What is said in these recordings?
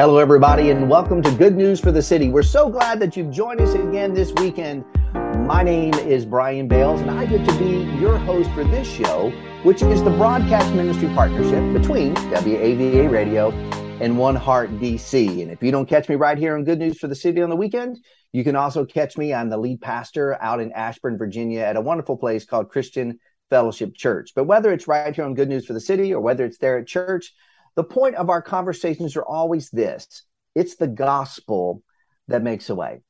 Hello, everybody, and welcome to Good News for the City. We're so glad that you've joined us again this weekend. My name is Brian Bales, and I get to be your host for this show, which is the broadcast ministry partnership between WAVA Radio and One Heart DC. And if you don't catch me right here on Good News for the City on the weekend, you can also catch me. I'm the lead pastor out in Ashburn, Virginia, at a wonderful place called Christian Fellowship Church. But whether it's right here on Good News for the City or whether it's there at church, the point of our conversations are always this it's the gospel that makes a way.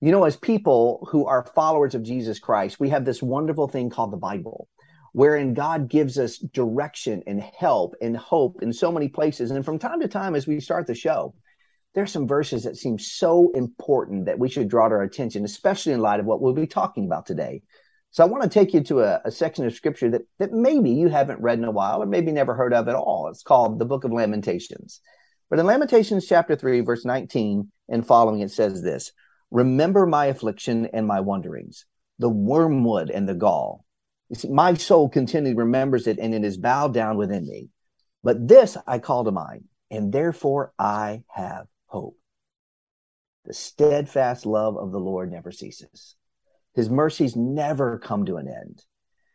You know, as people who are followers of Jesus Christ, we have this wonderful thing called the Bible, wherein God gives us direction and help and hope in so many places. And from time to time, as we start the show, there's some verses that seem so important that we should draw to our attention, especially in light of what we'll be talking about today. So I want to take you to a, a, section of scripture that, that maybe you haven't read in a while or maybe never heard of at all. It's called the book of Lamentations. But in Lamentations chapter 3, verse 19 and following, it says this Remember my affliction and my wanderings, the wormwood and the gall. You see, my soul continually remembers it and it is bowed down within me. But this I call to mind, and therefore I have hope. The steadfast love of the Lord never ceases his mercies never come to an end.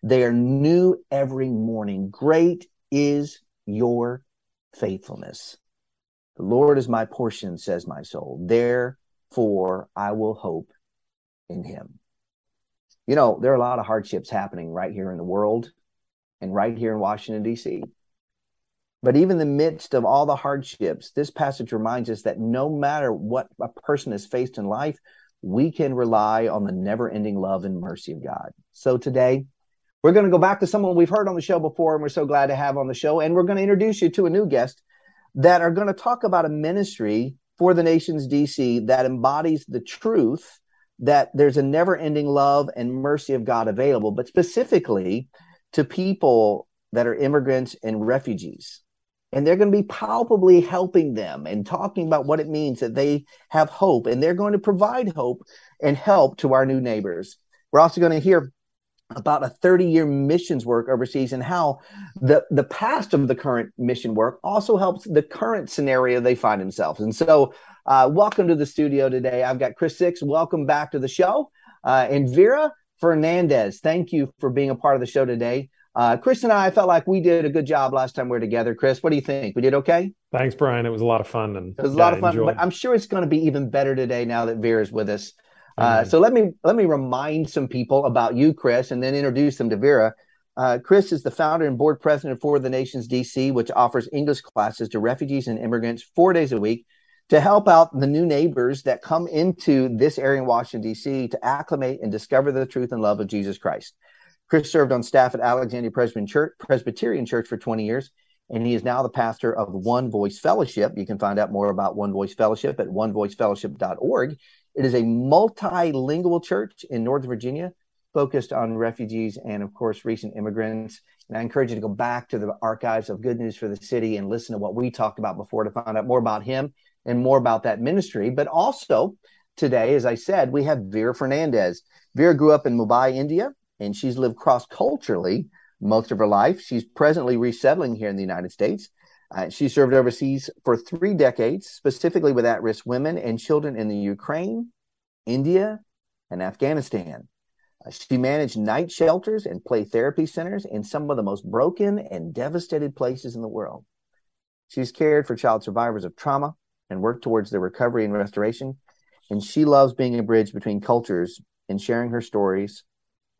They are new every morning. Great is your faithfulness. The Lord is my portion, says my soul. Therefore, I will hope in him. You know, there are a lot of hardships happening right here in the world and right here in Washington, D.C. But even in the midst of all the hardships, this passage reminds us that no matter what a person has faced in life, we can rely on the never ending love and mercy of God. So today, we're going to go back to someone we've heard on the show before, and we're so glad to have on the show. And we're going to introduce you to a new guest that are going to talk about a ministry for the nations DC that embodies the truth that there's a never ending love and mercy of God available, but specifically to people that are immigrants and refugees and they're going to be palpably helping them and talking about what it means that they have hope and they're going to provide hope and help to our new neighbors. We're also going to hear about a 30 year missions work overseas and how the, the past of the current mission work also helps the current scenario they find themselves. And so, uh, welcome to the studio today. I've got Chris Sicks. Welcome back to the show. Uh, and Vera Fernandez, thank you for being a part of the show today. Uh, Chris and I, I felt like we did a good job last time we were together. Chris, what do you think? We did okay? Thanks, Brian. It was a lot of fun, and it was a yeah, lot of fun. But I'm sure it's going to be even better today now that Vera's with us. Uh, so let me let me remind some people about you, Chris, and then introduce them to Vera. Uh, Chris is the founder and board president for the Nations DC, which offers English classes to refugees and immigrants four days a week to help out the new neighbors that come into this area in Washington DC to acclimate and discover the truth and love of Jesus Christ. Chris served on staff at Alexandria Presbyterian Church, for 20 years, and he is now the pastor of One Voice Fellowship. You can find out more about One Voice Fellowship at onevoicefellowship.org. It is a multilingual church in Northern Virginia focused on refugees and, of course, recent immigrants. And I encourage you to go back to the archives of Good News for the City and listen to what we talked about before to find out more about him and more about that ministry. But also, today, as I said, we have Vera Fernandez. Vera grew up in Mumbai, India and she's lived cross culturally most of her life. She's presently resettling here in the United States. Uh, she served overseas for three decades, specifically with at risk women and children in the Ukraine, India, and Afghanistan. Uh, she managed night shelters and play therapy centers in some of the most broken and devastated places in the world. She's cared for child survivors of trauma and worked towards their recovery and restoration. And she loves being a bridge between cultures and sharing her stories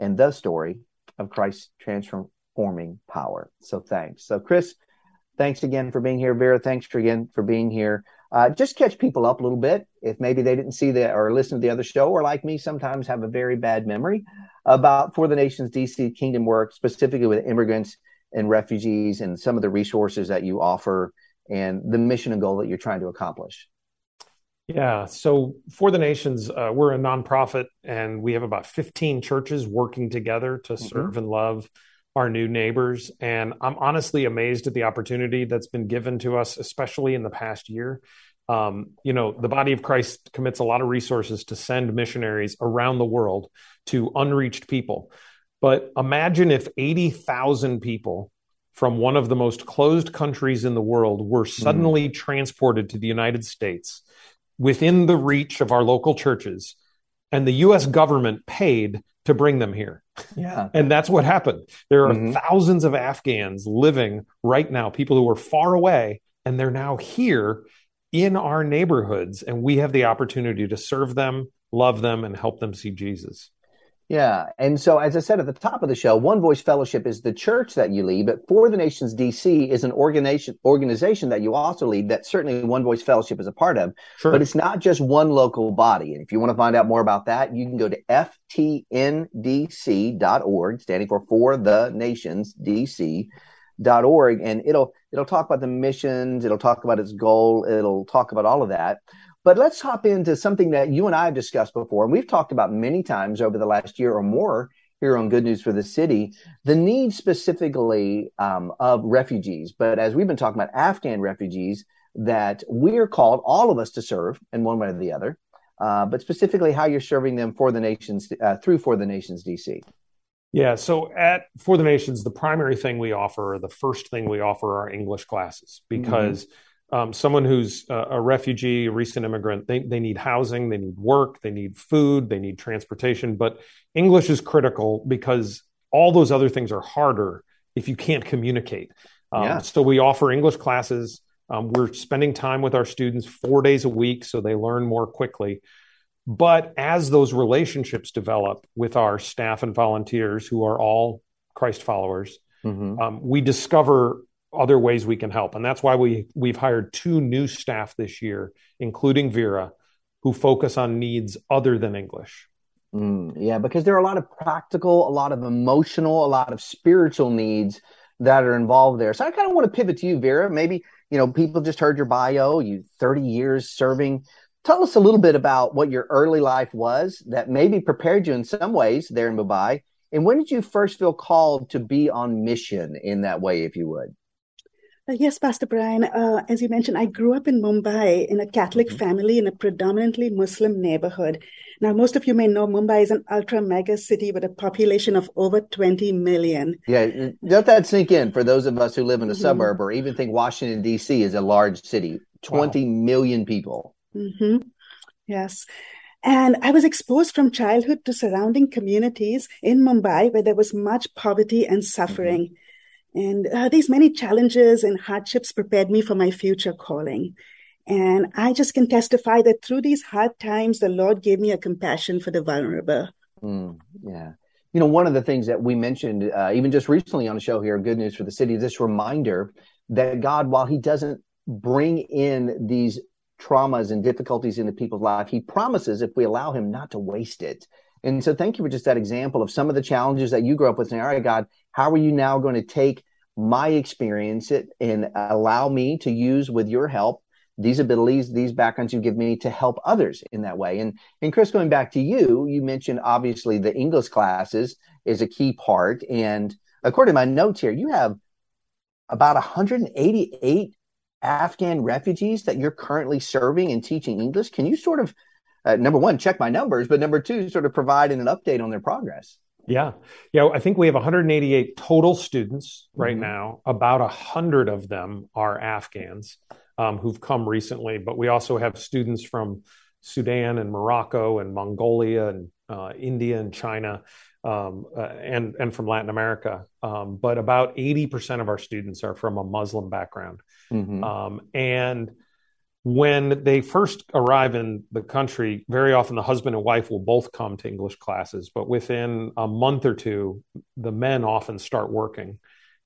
and the story of Christ's transforming power. So thanks. So, Chris, thanks again for being here. Vera, thanks for again for being here. Uh, just catch people up a little bit if maybe they didn't see the or listen to the other show, or like me, sometimes have a very bad memory about For the Nations DC Kingdom work, specifically with immigrants and refugees, and some of the resources that you offer and the mission and goal that you're trying to accomplish. Yeah. So For the Nations, uh, we're a nonprofit and we have about 15 churches working together to mm-hmm. serve and love our new neighbors. And I'm honestly amazed at the opportunity that's been given to us, especially in the past year. Um, you know, the body of Christ commits a lot of resources to send missionaries around the world to unreached people. But imagine if 80,000 people from one of the most closed countries in the world were mm-hmm. suddenly mm. transported to the United States within the reach of our local churches, and the US government paid to bring them here. Yeah. and that's what happened. There are mm-hmm. thousands of Afghans living right now, people who were far away, and they're now here in our neighborhoods, and we have the opportunity to serve them, love them, and help them see Jesus. Yeah. And so, as I said at the top of the show, One Voice Fellowship is the church that you lead, but For the Nations DC is an organization, organization that you also lead that certainly One Voice Fellowship is a part of. Sure. But it's not just one local body. And if you want to find out more about that, you can go to ftndc.org, standing for For the Nations DC. Dot org and it'll it'll talk about the missions it'll talk about its goal it'll talk about all of that but let's hop into something that you and I have discussed before, and we've talked about many times over the last year or more here on Good News for the City, the need specifically um, of refugees. But as we've been talking about Afghan refugees, that we're called, all of us, to serve in one way or the other. Uh, but specifically, how you're serving them for the nations uh, through for the nations DC. Yeah, so at For the Nations, the primary thing we offer, the first thing we offer are English classes because mm-hmm someone who's a, a, refugee, a recent immigrant, they, they need housing, they need work, they need food, they need transportation. But English is critical because all those other things are harder if you can't communicate. Um, yeah. So we offer English classes. Um, we're spending time with our students four days a week so they learn more quickly. But as those relationships develop with our staff and volunteers who are all Christ followers, mm-hmm. um, we discover other ways we can help. And that's why we we've hired two new staff this year, including Vera, who focus on needs other than English. Mm, yeah, because there are a lot of practical, a lot of emotional, a lot of spiritual needs that are involved there. So I kind of want to pivot to you, Vera. Maybe, you know, people just heard your bio, you 30 years serving. Tell us a little bit about what your early life was that maybe prepared you in some ways there in Mumbai. And when did you first feel called to be on mission in that way, if you would? Uh, yes, Pastor Brian. Uh, as you mentioned, I grew up in Mumbai in a Catholic mm-hmm. family in a predominantly Muslim neighborhood. Now, most of you may know Mumbai is an ultra mega city with a population of over 20 million. Yeah, let that sink in for those of us who live in a mm-hmm. suburb or even think Washington, D.C. is a large city. Twenty wow. million people. Mm-hmm. Yes. And I was exposed from childhood to surrounding communities in Mumbai where there was much poverty and suffering. And uh, these many challenges and hardships prepared me for my future calling. And I just can testify that through these hard times, the Lord gave me a compassion for the vulnerable. Mm, yeah. You know, one of the things that we mentioned, uh, even just recently on the show here, Good News for the City, this reminder that God, while He doesn't bring in these traumas and difficulties into people's life, He promises if we allow Him not to waste it. And so, thank you for just that example of some of the challenges that you grew up with. Saying, "All right, God, how are you now going to take my experience it and allow me to use with your help these abilities, these backgrounds you give me to help others in that way?" And and Chris, going back to you, you mentioned obviously the English classes is a key part. And according to my notes here, you have about 188 Afghan refugees that you're currently serving and teaching English. Can you sort of uh, number one, check my numbers, but number two, sort of providing an update on their progress. Yeah. Yeah. I think we have 188 total students right mm-hmm. now. About 100 of them are Afghans um, who've come recently, but we also have students from Sudan and Morocco and Mongolia and uh, India and China um, uh, and, and from Latin America. Um, but about 80% of our students are from a Muslim background. Mm-hmm. Um, and when they first arrive in the country, very often the husband and wife will both come to English classes, but within a month or two, the men often start working.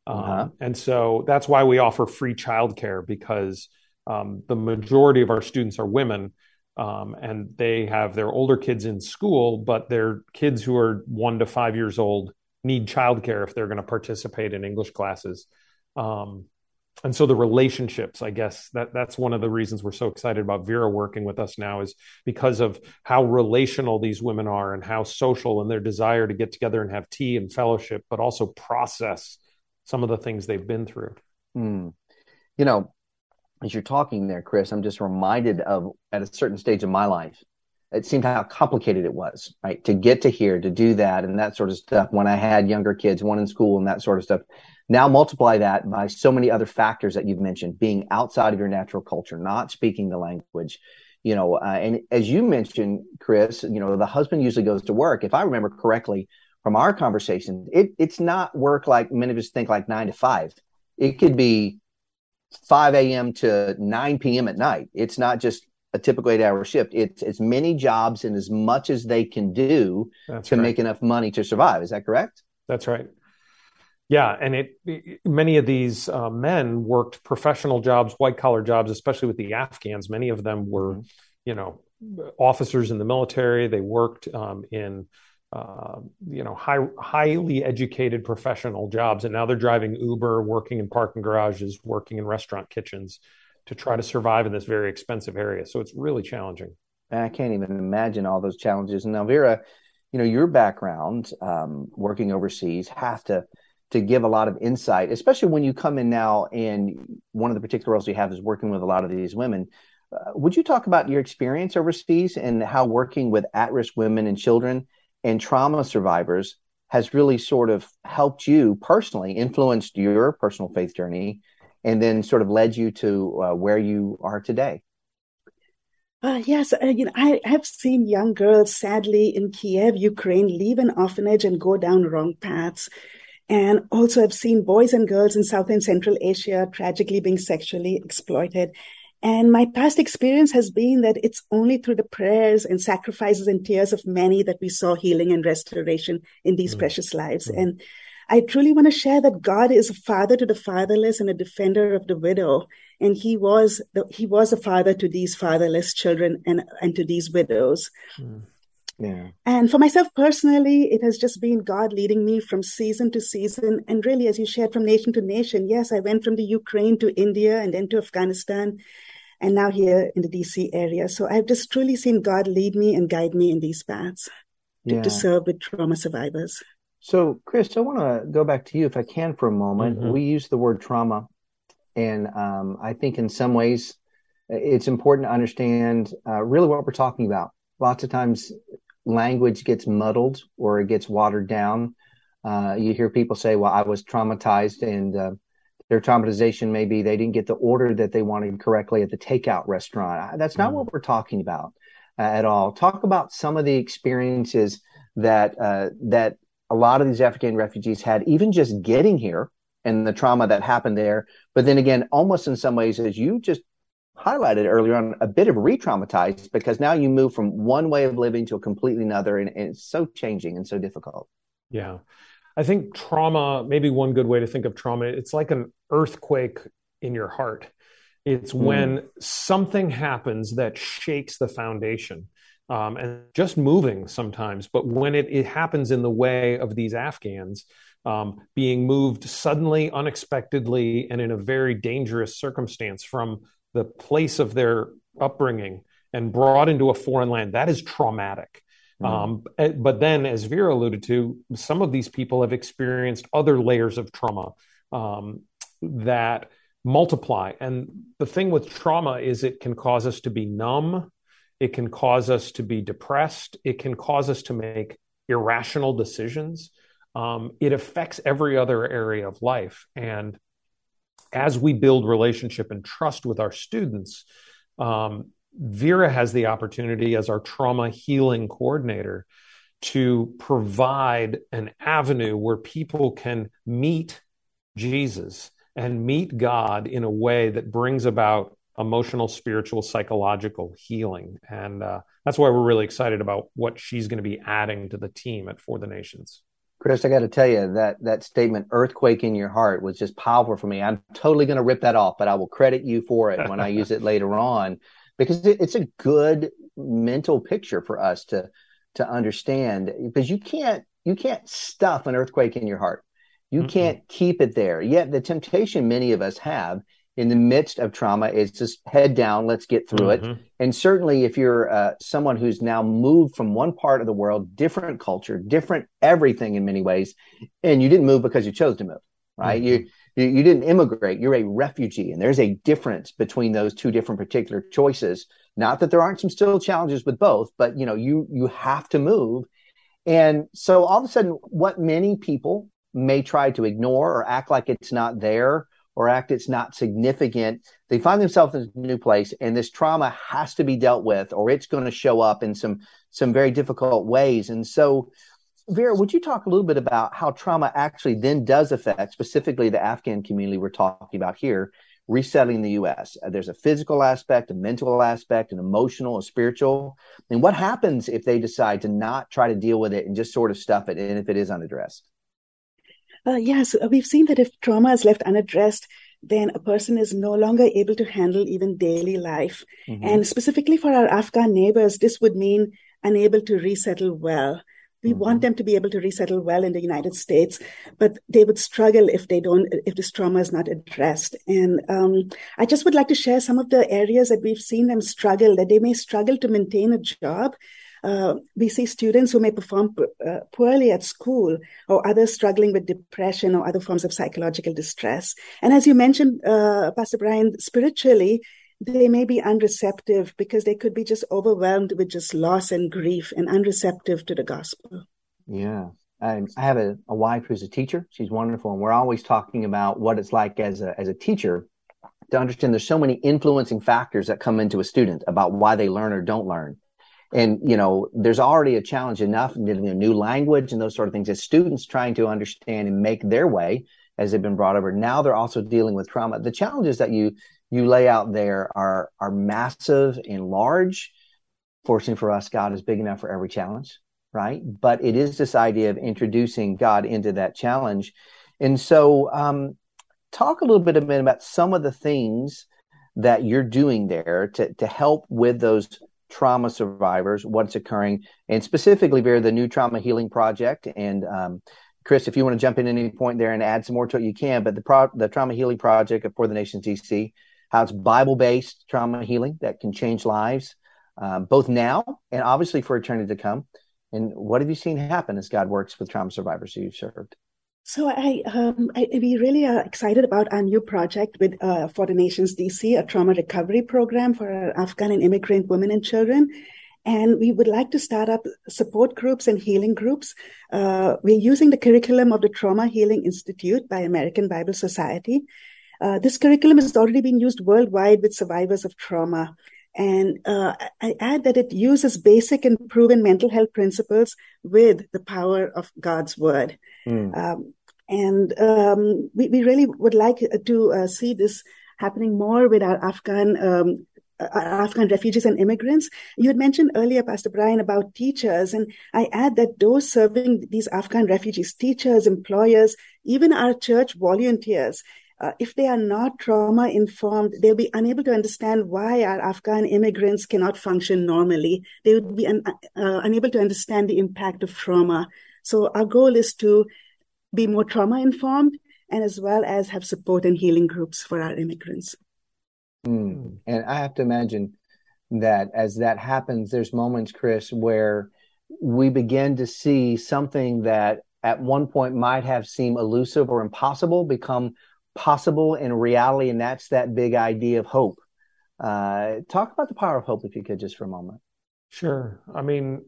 Uh-huh. Um, and so that's why we offer free childcare because um, the majority of our students are women. Um, and they have their older kids in school, but their kids who are one to five years old need childcare if they're going to participate in English classes. Um, and so the relationships, I guess that that's one of the reasons we're so excited about Vera working with us now is because of how relational these women are and how social and their desire to get together and have tea and fellowship, but also process some of the things they've been through. Mm. You know, as you're talking there, Chris, I'm just reminded of at a certain stage of my life, it seemed how complicated it was, right? To get to here, to do that, and that sort of stuff. When I had younger kids, one in school, and that sort of stuff. Now multiply that by so many other factors that you've mentioned: being outside of your natural culture, not speaking the language, you know. Uh, and as you mentioned, Chris, you know, the husband usually goes to work. If I remember correctly from our conversation, it, it's not work like many of us think, like nine to five. It could be 5 a.m. to 9 p.m. at night. It's not just a typical eight hour shift. It's as many jobs and as much as they can do That's to right. make enough money to survive. Is that correct? That's right. Yeah, and it, many of these uh, men worked professional jobs, white collar jobs, especially with the Afghans. Many of them were, mm-hmm. you know, officers in the military. They worked um, in uh, you know, high, highly educated professional jobs, and now they're driving Uber, working in parking garages, working in restaurant kitchens to try to survive in this very expensive area. So it's really challenging. I can't even imagine all those challenges. And now, Vera, you know, your background um, working overseas have to to give a lot of insight, especially when you come in now and one of the particular roles you have is working with a lot of these women. Uh, would you talk about your experience overseas and how working with at-risk women and children and trauma survivors has really sort of helped you personally, influenced your personal faith journey, and then sort of led you to uh, where you are today? Uh, yes, uh, you know, I have seen young girls, sadly, in Kiev, Ukraine, leave an orphanage and go down wrong paths. And also, I've seen boys and girls in South and Central Asia tragically being sexually exploited. And my past experience has been that it's only through the prayers and sacrifices and tears of many that we saw healing and restoration in these mm. precious lives. Mm. And I truly want to share that God is a father to the fatherless and a defender of the widow. And he was the, he was a father to these fatherless children and, and to these widows. Mm. Yeah. And for myself personally, it has just been God leading me from season to season. And really, as you shared from nation to nation, yes, I went from the Ukraine to India and then to Afghanistan and now here in the DC area. So I've just truly seen God lead me and guide me in these paths to, yeah. to serve with trauma survivors. So, Chris, I want to go back to you if I can for a moment. Mm-hmm. We use the word trauma, and um, I think in some ways it's important to understand uh, really what we're talking about. Lots of times, language gets muddled or it gets watered down. Uh, you hear people say, "Well, I was traumatized," and uh, their traumatization may be they didn't get the order that they wanted correctly at the takeout restaurant. That's not mm. what we're talking about uh, at all. Talk about some of the experiences that uh, that a lot of these Afghan refugees had, even just getting here and the trauma that happened there. But then again, almost in some ways, as you just highlighted earlier on, a bit of re-traumatized because now you move from one way of living to a completely another, and, and it's so changing and so difficult. Yeah. I think trauma, maybe one good way to think of trauma, it's like an earthquake in your heart. It's mm. when something happens that shakes the foundation. Um, and just moving sometimes, but when it, it happens in the way of these Afghans um, being moved suddenly, unexpectedly, and in a very dangerous circumstance from the place of their upbringing and brought into a foreign land, that is traumatic. Mm-hmm. Um, eh, but then, as Vera alluded to, some of these people have experienced other layers of trauma um, that multiply. And the thing with trauma is it can cause us to be numb, it can cause us to be depressed, it can cause us to make irrational decisions. Um, it affects every other area of life. And as we build relationship and trust with our students, um, Vera has the opportunity as our trauma healing coordinator to provide an avenue where people can meet Jesus and meet God in a way that brings about emotional, spiritual, psychological healing. And uh, that's why we're really excited about what she's going to be adding to the team at For the Nations. Chris, I got to tell you that that statement "earthquake in your heart" was just powerful for me. I'm totally going to rip that off, but I will credit you for it when I use it later on because it, it's a good mental picture for us to to understand because you can't you can't stuff an earthquake in your heart. You mm can't keep it there. Yet the temptation many of us have in the midst of trauma is just head down, let's get through mm-hmm. it. And certainly if you're uh, someone who's now moved from one part of the world, different culture, different everything in many ways, and you didn't move because you chose to move, right? Mm-hmm. You, you you didn't immigrate, you're a refugee. And there's a difference between those two different particular choices. Not that there aren't some still challenges with both, but you know, you you have to move. And so all of a sudden, what many people may try to ignore or act like it's not there or act it's not significant, they find themselves in a new place and this trauma has to be dealt with or it's going to show up in some some very difficult ways. And so Vera, would you talk a little bit about how trauma actually then does affect specifically the Afghan community we're talking about here, resettling the US? Uh, there's a physical aspect, a mental aspect, an emotional, a spiritual. And what happens if they decide to not try to deal with it and just sort of stuff it and if it is unaddressed? Uh, yes, we've seen that if trauma is left unaddressed, then a person is no longer able to handle even daily life. Mm-hmm. And specifically for our Afghan neighbors, this would mean unable to resettle well. We mm-hmm. want them to be able to resettle well in the United States, but they would struggle if they don't, if this trauma is not addressed. And um, I just would like to share some of the areas that we've seen them struggle, that they may struggle to maintain a job uh, we see students who may perform uh, poorly at school or others struggling with depression or other forms of psychological distress. And as you mentioned, uh, Pastor Brian, spiritually, they may be unreceptive because they could be just overwhelmed with just loss and grief and unreceptive to the gospel. Yeah. I, I have a, a wife who's a teacher. She's wonderful. And we're always talking about what it's like as a, as a teacher to understand there's so many influencing factors that come into a student about why they learn or don't learn and you know there's already a challenge enough in a new language and those sort of things as students trying to understand and make their way as they've been brought over. Now they're also dealing with trauma. The challenges that you you lay out there are are massive and large. Fortunately for us god is big enough for every challenge right? But it is this idea of introducing god into that challenge. And so um, talk a little bit about some of the things that you're doing there to, to help with those trauma survivors, what's occurring, and specifically, Vera, the new trauma healing project. And um, Chris, if you want to jump in at any point there and add some more to it, you can. But the pro- the trauma healing project for the Nations DC, how it's Bible based trauma healing that can change lives, um, both now and obviously for eternity to come. And what have you seen happen as God works with trauma survivors who you've served? So I, um, I, we really are excited about our new project with uh, for the Nations DC, a trauma recovery program for Afghan and immigrant women and children. And we would like to start up support groups and healing groups. Uh, we're using the curriculum of the Trauma Healing Institute by American Bible Society. Uh, this curriculum has already been used worldwide with survivors of trauma. And uh, I add that it uses basic and proven mental health principles with the power of God's word. Mm. Um, and um, we, we really would like to uh, see this happening more with our Afghan um, uh, Afghan refugees and immigrants. You had mentioned earlier, Pastor Brian, about teachers, and I add that those serving these Afghan refugees, teachers, employers, even our church volunteers, uh, if they are not trauma informed, they'll be unable to understand why our Afghan immigrants cannot function normally. They would be un- uh, unable to understand the impact of trauma. So our goal is to be more trauma informed and as well as have support and healing groups for our immigrants. Mm. And I have to imagine that as that happens, there's moments, Chris, where we begin to see something that at one point might have seemed elusive or impossible become possible in reality. And that's that big idea of hope. Uh, talk about the power of hope, if you could, just for a moment. Sure. I mean,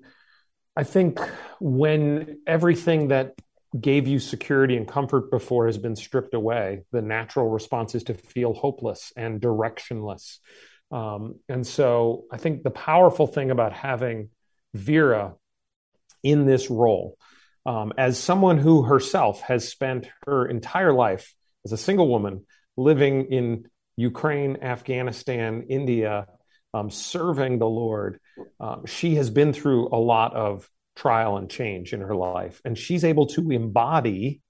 I think when everything that gave you security and comfort before has been stripped away, the natural response is to feel hopeless and directionless. Um, and so I think the powerful thing about having Vera in this role, um, as someone who herself has spent her entire life as a single woman living in Ukraine, Afghanistan, India, um, serving the Lord, um, she has been through a lot of trial and change in her life. And she's able to embody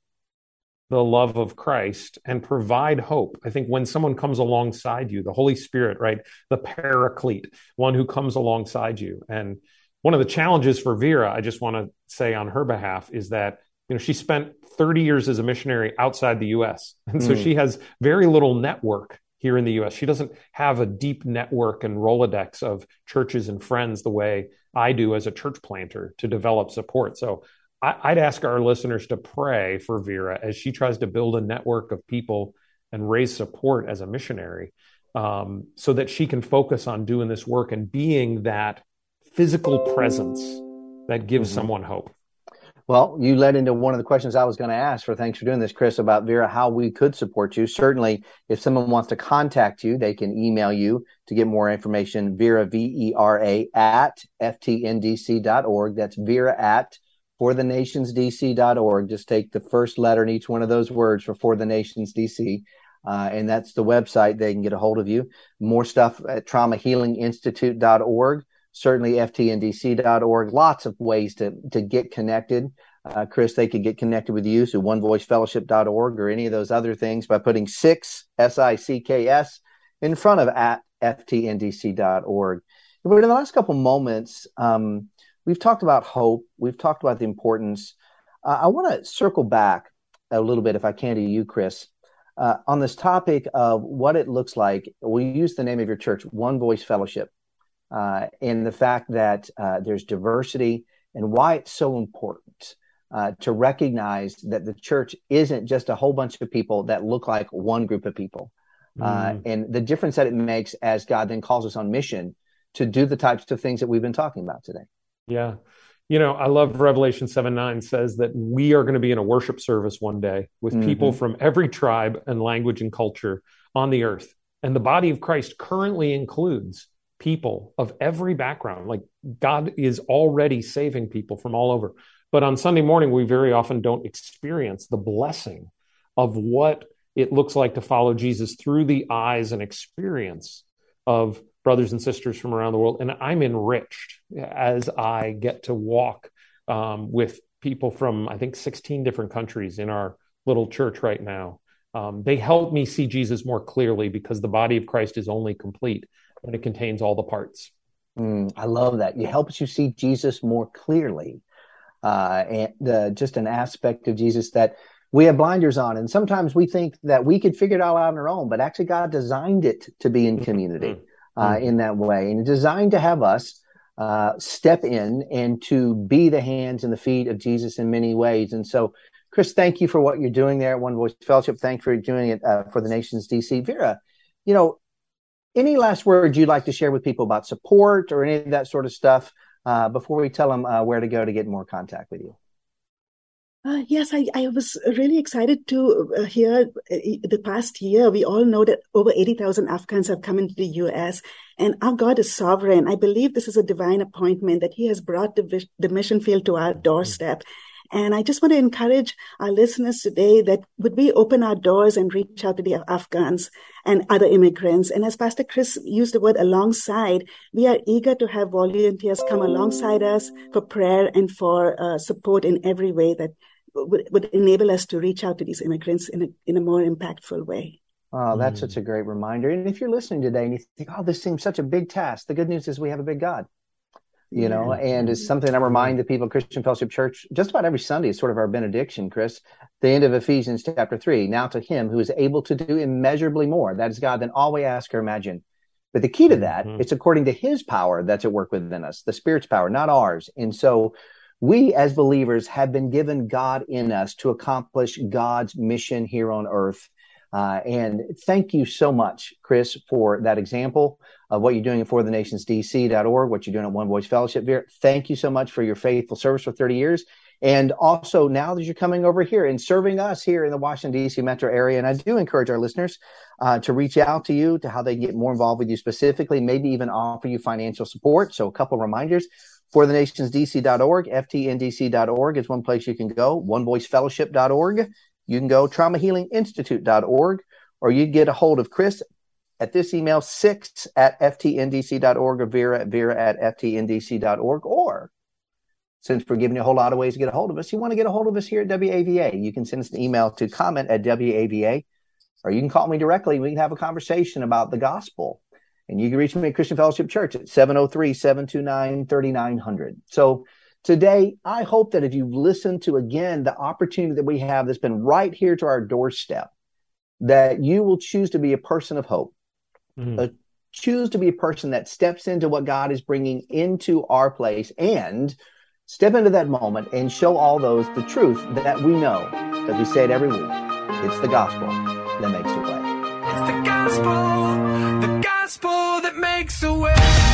the love of Christ and provide hope. I think when someone comes alongside you, the Holy Spirit, right, the paraclete, one who comes alongside you. And one of the challenges for Vera, I just want to say on her behalf, is that you know she spent 30 years as a missionary outside the US. And so mm. she has very little network here in the US. She doesn't have a deep network and Rolodex of churches and friends the way I do as a church planter to develop support. So I, would ask our listeners to pray for Vera as she tries to build a network of people and raise support as a missionary um, so that she can focus on doing this work and being that physical presence that gives mm-hmm. someone hope. Well, you led into one of the questions I was going to ask. For thanks for doing this, Chris, about Vera, how we could support you. Certainly, if someone wants to contact you, they can email you to get more information. Vera V E R A at ftndc.org. That's Vera at forthenationsdc.org. Just take the first letter in each one of those words for For the Nations DC. Uh, and that's the website. They can get a hold of you. More stuff at traumahealinginstitute.org, certainly ftndc.org. Lots of ways to, to get connected. Uh, Chris, they could get connected with you through onevoicefellowship.org or any of those other things by putting Sicks, S I C K S, in front of at ftndc.org. But in the last couple moments, um, we've talked about hope. We've talked about the importance. Uh, I want to circle back a little bit, if I can, to you, Chris, uh, on this topic of what it looks like. We use the name of your church, One Voice Fellowship, uh, and the fact that uh, there's diversity and why it's so important. Uh, to recognize that the church isn't just a whole bunch of people that look like one group of people, uh, mm. and the difference that it makes as God then calls us on mission to do the types of things that we've been talking about today. Yeah. You know, I love Revelation 7 9 says that we are going to be in a worship service one day with mm-hmm. people from every tribe and language and culture on the earth. And the body of Christ currently includes people of every background. Like God is already saving people from all over. But on Sunday morning, we very often don't experience the blessing of what it looks like to follow Jesus through the eyes and experience of brothers and sisters from around the world. And I'm enriched as I get to walk um, with people from, I think, 16 different countries in our little church right now. Um, they help me see Jesus more clearly because the body of Christ is only complete when it contains all the parts. Mm, I love that. It helps you see Jesus more clearly. Uh, and uh, just an aspect of Jesus that we have blinders on. And sometimes we think that we could figure it all out on our own, but actually, God designed it to be in community. Mm-hmm uh, mm-hmm. in that way, and designed to have us uh, step in and to be the hands and the feet of Jesus in many ways. And so, Chris, thank you for what you're doing there at One Voice Fellowship. Thank you for doing it uh, for the Nations DC. Vera, you know, any last words you'd like to share with people about support or any of that sort of stuff uh, before we tell them uh, where to go to get more contact with you? Uh, yes, I, I was really excited to uh, hear uh, the past year. We all know that over 80,000 Afghans have come into the U.S. and our God is sovereign. I believe this is a divine appointment that He has brought the, the mission field to our doorstep. And I just want to encourage our listeners today that would we open our doors and reach out to the Afghans and other immigrants. And as Pastor Chris used the word alongside, we are eager to have volunteers come alongside us for prayer and for uh, support in every way that would, would enable us to reach out to these immigrants in a, in a more impactful way. Oh, that's mm. such a great reminder. And if you're listening today and you think, oh, this seems such a big task, the good news is we have a big God, you know, and it's something I remind the people, at Christian Fellowship Church, just about every Sunday is sort of our benediction, Chris. The end of Ephesians chapter three. Now to him who is able to do immeasurably more, that is God, than all we ask or imagine. But the key to that, mm-hmm. it's according to his power that's at work within us, the Spirit's power, not ours. And so we as believers have been given God in us to accomplish God's mission here on earth. Uh, and thank you so much, Chris, for that example of what you're doing at forthenationsdc.org, what you're doing at One Voice Fellowship here. Thank you so much for your faithful service for 30 years. And also now that you're coming over here and serving us here in the Washington, D.C. metro area. And I do encourage our listeners uh, to reach out to you to how they get more involved with you specifically, maybe even offer you financial support. So a couple reminders forthenationsdc.org, ftndc.org is one place you can go, onevoicefellowship.org. You can go traumahealinginstitute.org, or you get a hold of Chris at this email, sicks at ftndc.org or Vera at Vera at ftndc.org, or since we're giving you a whole lot of ways to get a hold of us, you want to get a hold of us here at WAVA. You can send us an email to comment at WAVA, or you can call me directly. We can have a conversation about the gospel. And you can reach me at Christian Fellowship Church at 703 729 3900. So today, I hope that if you've listened to again the opportunity that we have that's been right here to our doorstep, that you will choose to be a person of hope, mm-hmm. a, choose to be a person that steps into what God is bringing into our place and step into that moment and show all those the truth that we know, that we say it every week. It's the gospel that makes a way. It's the gospel, the gospel that makes a way.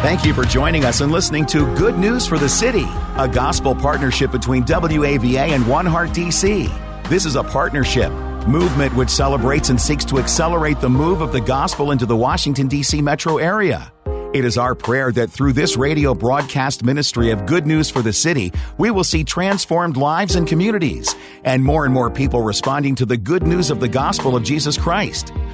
Thank you for joining us and listening to Good News for the City, a gospel partnership between WAVA and One Heart DC. This is a partnership movement which celebrates and seeks to accelerate the move of the gospel into the Washington, D.C. metro area. It is our prayer that through this radio broadcast ministry of good news for the city, we will see transformed lives and communities, and more and more people responding to the good news of the gospel of Jesus Christ.